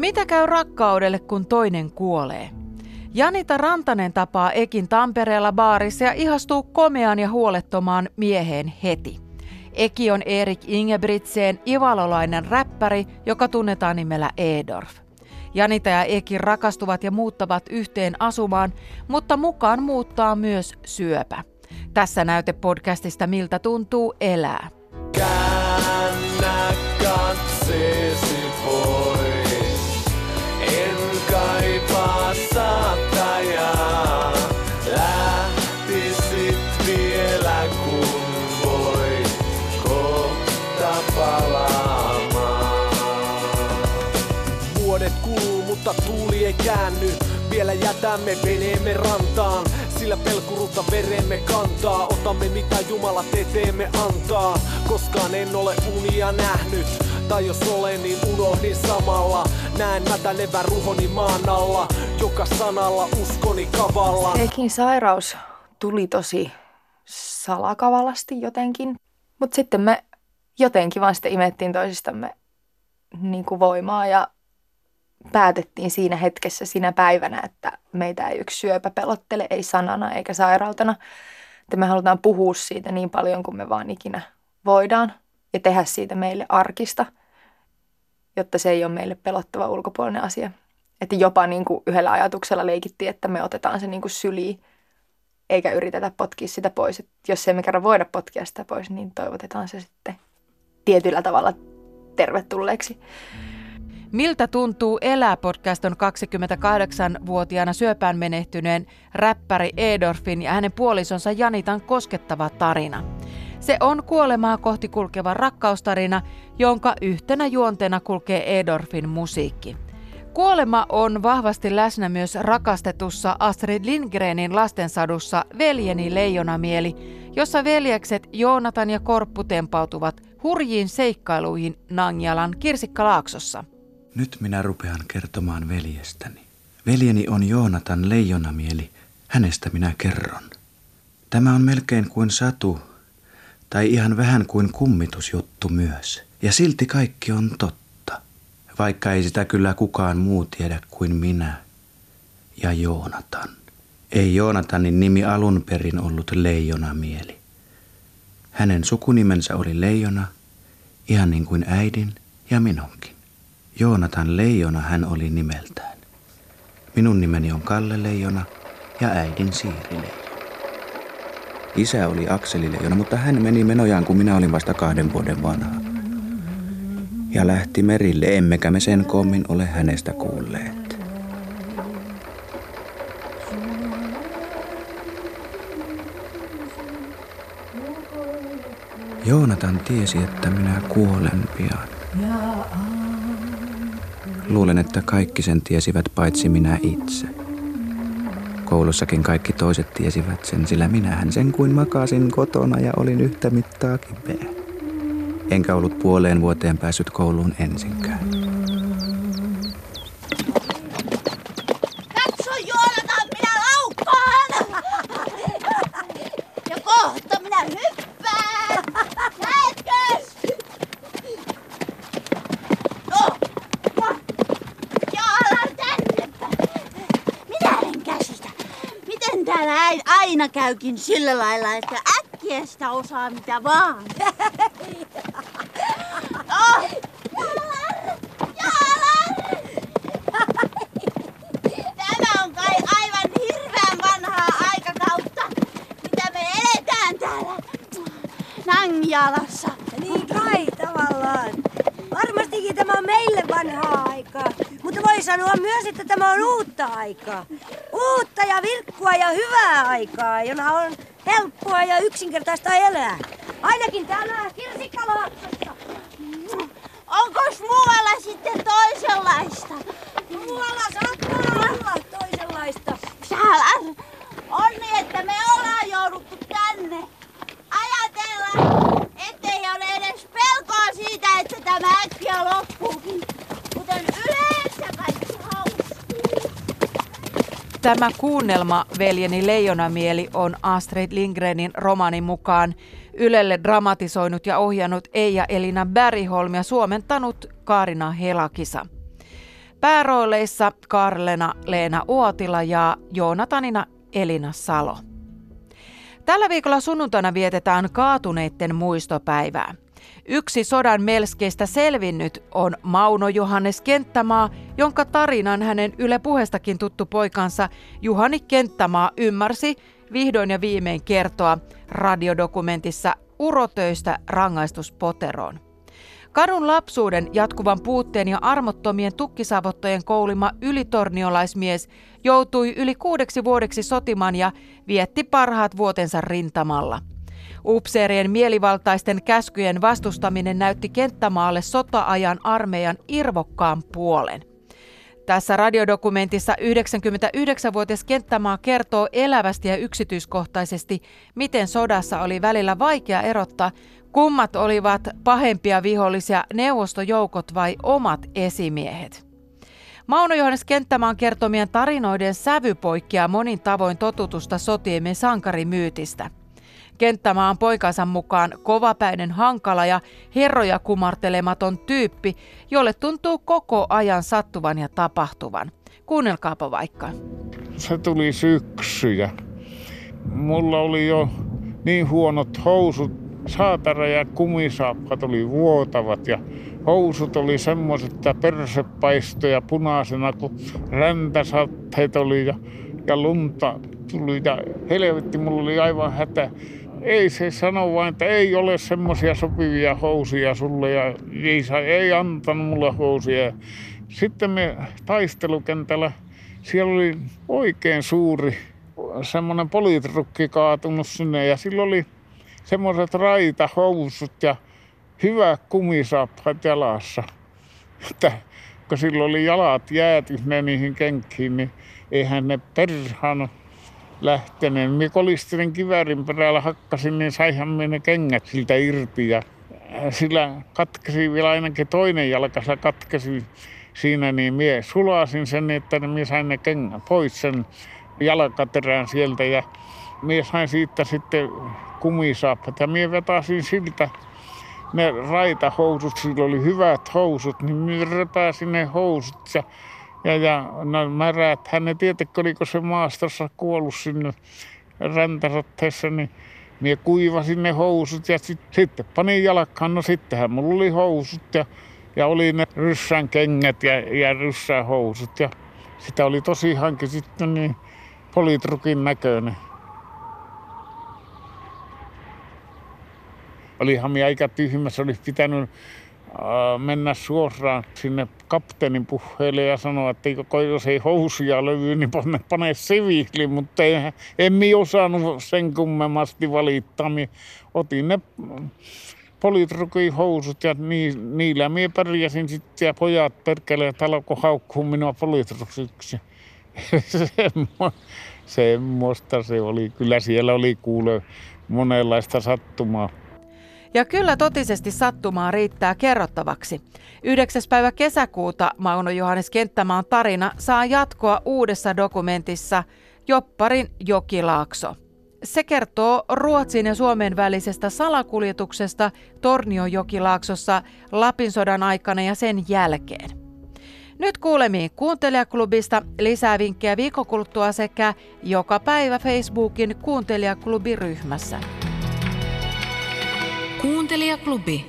Mitä käy rakkaudelle, kun toinen kuolee? Janita Rantanen tapaa Ekin Tampereella baarissa ja ihastuu komeaan ja huolettomaan mieheen heti. Eki on Erik Ingebrigtsen ivalolainen räppäri, joka tunnetaan nimellä Edorf. Janita ja Eki rakastuvat ja muuttavat yhteen asumaan, mutta mukaan muuttaa myös syöpä. Tässä näytepodcastista Miltä tuntuu elää. Käännä katseesi pois, mutta tuuli ei käänny. Vielä jätämme veneemme rantaan sillä pelkurutta veremme kantaa. Otamme mitä Jumala teteemme antaa. Koskaan en ole unia nähnyt. Tai jos olen, niin unohdin samalla. Näen mätänevän ruhoni maan alla. Joka sanalla uskoni kavalla. Eikin sairaus tuli tosi salakavalasti jotenkin. Mutta sitten me jotenkin vaan sitten imettiin toisistamme niin kuin voimaa ja päätettiin siinä hetkessä, siinä päivänä, että meitä ei yksi syöpä pelottele, ei sanana eikä sairautena. Että me halutaan puhua siitä niin paljon kuin me vaan ikinä voidaan ja tehdä siitä meille arkista, jotta se ei ole meille pelottava ulkopuolinen asia. Että jopa niin kuin yhdellä ajatuksella leikittiin, että me otetaan se niin kuin syliin, eikä yritetä potkia sitä pois. että jos emme kerran voida potkia sitä pois, niin toivotetaan se sitten tietyllä tavalla tervetulleeksi. Miltä tuntuu elää podcast on 28-vuotiaana syöpään menehtyneen räppäri Edorfin ja hänen puolisonsa Janitan koskettava tarina. Se on kuolemaa kohti kulkeva rakkaustarina, jonka yhtenä juonteena kulkee Edorfin musiikki. Kuolema on vahvasti läsnä myös rakastetussa Astrid Lindgrenin lastensadussa Veljeni leijonamieli, jossa veljekset Joonatan ja Korppu tempautuvat hurjiin seikkailuihin Nangjalan Kirsikkalaaksossa. Nyt minä rupean kertomaan veljestäni. Veljeni on Joonatan leijonamieli, hänestä minä kerron. Tämä on melkein kuin satu, tai ihan vähän kuin kummitusjuttu myös. Ja silti kaikki on totta, vaikka ei sitä kyllä kukaan muu tiedä kuin minä ja Joonatan. Ei Joonatanin nimi alun perin ollut leijonamieli. Hänen sukunimensä oli leijona, ihan niin kuin äidin ja minunkin. Joonatan Leijona hän oli nimeltään. Minun nimeni on Kalle Leijona ja äidin Siiri Leijona. Isä oli Akseli Leijona, mutta hän meni menojaan, kun minä olin vasta kahden vuoden vanha. Ja lähti merille, emmekä me sen kommin ole hänestä kuulleet. Joonatan tiesi, että minä kuolen pian. Luulen, että kaikki sen tiesivät paitsi minä itse. Koulussakin kaikki toiset tiesivät sen, sillä minähän sen kuin makasin kotona ja olin yhtä mittaa kipeä. Enkä ollut puoleen vuoteen päässyt kouluun ensinkään. Aina käykin sillä lailla, että äkkiä sitä osaa mitä vaan. oh! Tämä on kai aivan hirveän vanhaa aikakautta, mitä me eletään täällä Nangjalassa. Niin kai tavallaan. Varmastikin tämä on meille vanhaa aikaa, mutta voi sanoa myös, että tämä on uutta aikaa uutta ja virkkua ja hyvää aikaa, jona on helppoa ja yksinkertaista elää. Ainakin täällä Kirsikkalaaksossa. Onko muualla sitten toisenlaista? Muualla saattaa olla toisenlaista. Täällä on niin, että me ollaan jouduttu tänne. Ajatella, ettei ole edes pelkoa siitä, että tämä äkkiä loppuukin. Kuten yleensä kaikki Tämä kuunnelma Veljeni leijonamieli on Astrid Lindgrenin romanin mukaan Ylelle dramatisoinut ja ohjannut Eija Elina Bergholm ja suomentanut Kaarina Helakisa. Päärooleissa Karlena Leena Uotila ja Joonatanina Elina Salo. Tällä viikolla sunnuntaina vietetään kaatuneiden muistopäivää. Yksi sodan melskeistä selvinnyt on Mauno Johannes Kenttämaa, jonka tarinan hänen Yle puheestakin tuttu poikansa Juhani Kenttämaa ymmärsi vihdoin ja viimein kertoa radiodokumentissa Urotöistä rangaistuspoteroon. Kadun lapsuuden jatkuvan puutteen ja armottomien tukkisavottojen koulima ylitorniolaismies joutui yli kuudeksi vuodeksi sotimaan ja vietti parhaat vuotensa rintamalla. Upseerien mielivaltaisten käskyjen vastustaminen näytti kenttämaalle sota-ajan armeijan irvokkaan puolen. Tässä radiodokumentissa 99-vuotias Kenttämaa kertoo elävästi ja yksityiskohtaisesti, miten sodassa oli välillä vaikea erottaa, kummat olivat pahempia vihollisia, neuvostojoukot vai omat esimiehet. Mauno Johannes Kenttämaan kertomien tarinoiden sävy poikkeaa monin tavoin totutusta sotiemme sankarimyytistä – Kenttämaan poikansa mukaan kovapäinen hankala ja herroja kumartelematon tyyppi, jolle tuntuu koko ajan sattuvan ja tapahtuvan. Kuunnelkaapa vaikka. Se tuli syksy ja mulla oli jo niin huonot housut, saatara ja kumisaappat oli vuotavat ja housut oli semmoiset, että persepaistoja punaisena, kun räntäsatteet oli ja, ja lunta tuli ja helvetti, mulla oli aivan hätä ei se sano vain, että ei ole semmoisia sopivia housuja sulle ja ei, ei antanut mulle housuja. Sitten me taistelukentällä, siellä oli oikein suuri semmoinen poliitrukki kaatunut sinne ja sillä oli semmoiset raitahousut ja hyvä kumisaappaat jalassa. Että kun sillä oli jalat jääty niihin kenkiin, niin eihän ne perhana lähteneen. Minä kolistelin kiväärin perällä, hakkasin, niin saihan minä kengät siltä irti. Ja sillä katkesi vielä ainakin toinen jalkansa katkesi siinä, niin minä sulasin sen, että minä sain ne kengät pois sen jalkaterän sieltä. Ja minä sain siitä sitten kumisaappat ja minä vetäsin siltä ne raitahousut, sillä oli hyvät housut, niin minä repäsin ne housut ja ja, ja no, märät, hän ne tietenkin, oliko se maastossa kuollut sinne räntäsotteessa, niin minä kuivasin ne housut ja sit, sitten panin jalkaan. No sittenhän mulla oli housut ja, ja oli ne ryssän kengät ja, ja ryssän housut. Ja sitä oli tosi hanki sitten niin politrukin näköinen. Olihan minä aika tyhmässä, olisi pitänyt mennä suoraan sinne kapteenin puheelle ja sanoa, että jos ei housuja löydy, niin pane, pane siviili, mutta ei, en minä osannut sen kummemmasti valittaa. Minä otin ne politrukin housut ja ni, niillä minä pärjäsin sitten ja pojat perkeleet alkoi haukkua minua politrukiksi. Semmo, semmoista se oli. Kyllä siellä oli kuule monenlaista sattumaa. Ja kyllä totisesti sattumaa riittää kerrottavaksi. 9. päivä kesäkuuta Mauno Johannes Kenttämaan tarina saa jatkoa uudessa dokumentissa Jopparin jokilaakso. Se kertoo Ruotsin ja Suomen välisestä salakuljetuksesta Torniojokilaaksossa Lapin sodan aikana ja sen jälkeen. Nyt kuulemiin Kuuntelijaklubista lisää vinkkejä viikokuluttua sekä joka päivä Facebookin Kuuntelijaklubiryhmässä. Kuuntelijaklubi.